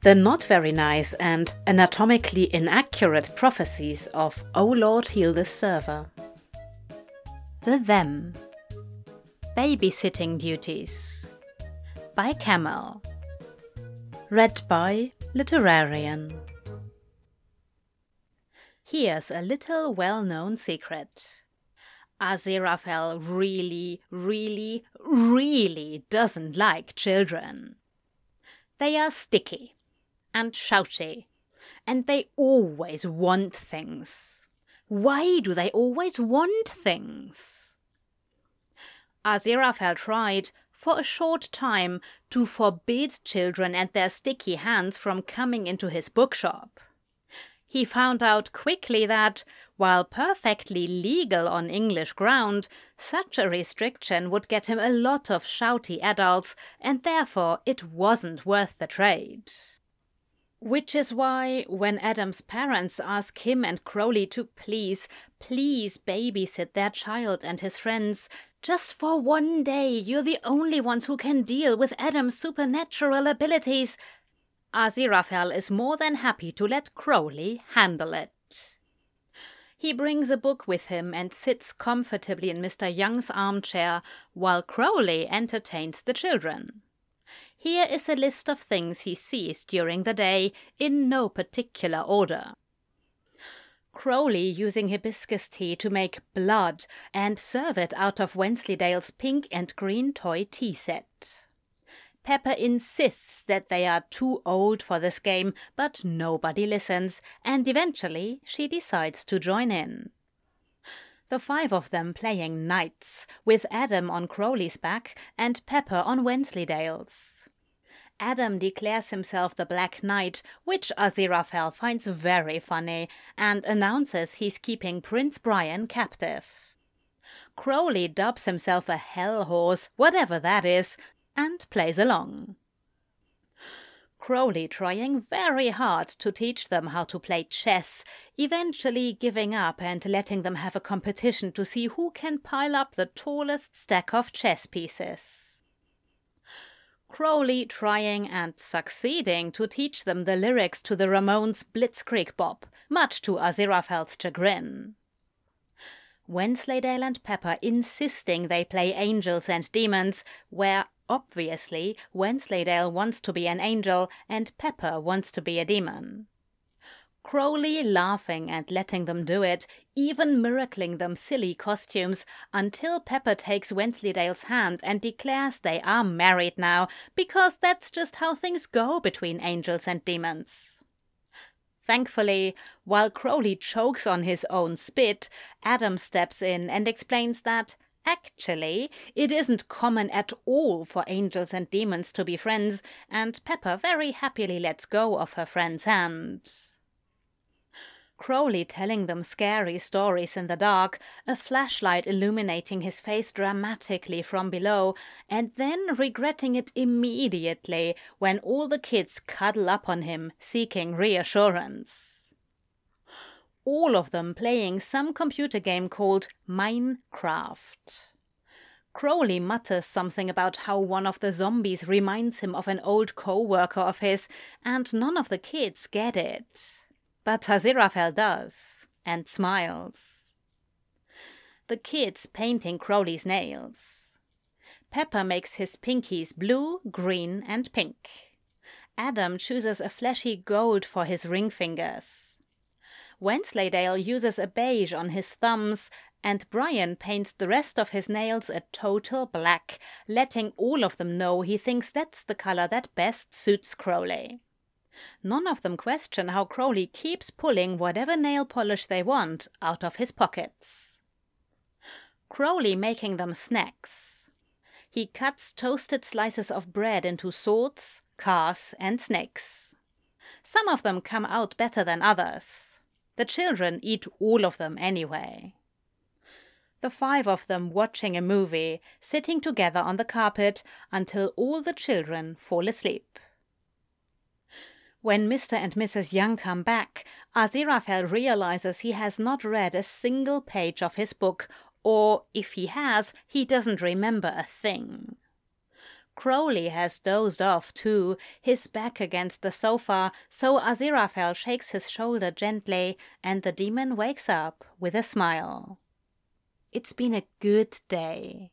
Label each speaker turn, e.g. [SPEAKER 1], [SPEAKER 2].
[SPEAKER 1] The not very nice and anatomically inaccurate prophecies of O Lord Heal This Server. The Them. Babysitting Duties. By Camel. Read by Literarian. Here's a little well known secret. Aziraphale really, really, really doesn't like children. They are sticky and shouty, and they always want things. Why do they always want things? Aziraphale tried for a short time to forbid children and their sticky hands from coming into his bookshop. He found out quickly that, while perfectly legal on English ground, such a restriction would get him a lot of shouty adults, and therefore it wasn't worth the trade. Which is why, when Adam's parents ask him and Crowley to please, please babysit their child and his friends, just for one day, you're the only ones who can deal with Adam's supernatural abilities. Aziraphale is more than happy to let Crowley handle it. He brings a book with him and sits comfortably in Mr. Young's armchair while Crowley entertains the children. Here is a list of things he sees during the day, in no particular order. Crowley using hibiscus tea to make blood and serve it out of Wensleydale's pink and green toy tea set. Pepper insists that they are too old for this game, but nobody listens, and eventually she decides to join in. The five of them playing knights, with Adam on Crowley's back and Pepper on Wensleydale's. Adam declares himself the Black Knight, which Aziraphale finds very funny, and announces he's keeping Prince Brian captive. Crowley dubs himself a hell horse, whatever that is, and plays along. Crowley trying very hard to teach them how to play chess, eventually giving up and letting them have a competition to see who can pile up the tallest stack of chess pieces. Crowley trying and succeeding to teach them the lyrics to the Ramones' Blitzkrieg Bop, much to Aziraphale's chagrin. Wensleydale and Pepper insisting they play angels and demons, where obviously Wensleydale wants to be an angel and Pepper wants to be a demon. Crowley laughing and letting them do it, even miracling them silly costumes, until Pepper takes Wensleydale's hand and declares they are married now, because that's just how things go between angels and demons. Thankfully, while Crowley chokes on his own spit, Adam steps in and explains that Actually, it isn't common at all for angels and demons to be friends, and Pepper very happily lets go of her friend's hand. Crowley telling them scary stories in the dark, a flashlight illuminating his face dramatically from below, and then regretting it immediately when all the kids cuddle up on him, seeking reassurance. All of them playing some computer game called Minecraft. Crowley mutters something about how one of the zombies reminds him of an old co worker of his, and none of the kids get it. But Aziraphale does, and smiles. The kid's painting Crowley's nails. Pepper makes his pinkies blue, green, and pink. Adam chooses a flashy gold for his ring fingers. Wensleydale uses a beige on his thumbs, and Brian paints the rest of his nails a total black, letting all of them know he thinks that's the color that best suits Crowley. None of them question how Crowley keeps pulling whatever nail polish they want out of his pockets. Crowley making them snacks. He cuts toasted slices of bread into swords, cars, and snakes. Some of them come out better than others. The children eat all of them anyway. The five of them watching a movie, sitting together on the carpet until all the children fall asleep. When Mr. and Mrs. Young come back, Aziraphale realizes he has not read a single page of his book, or if he has, he doesn't remember a thing. Crowley has dozed off too, his back against the sofa, so Aziraphale shakes his shoulder gently, and the demon wakes up with a smile. It's been a good day.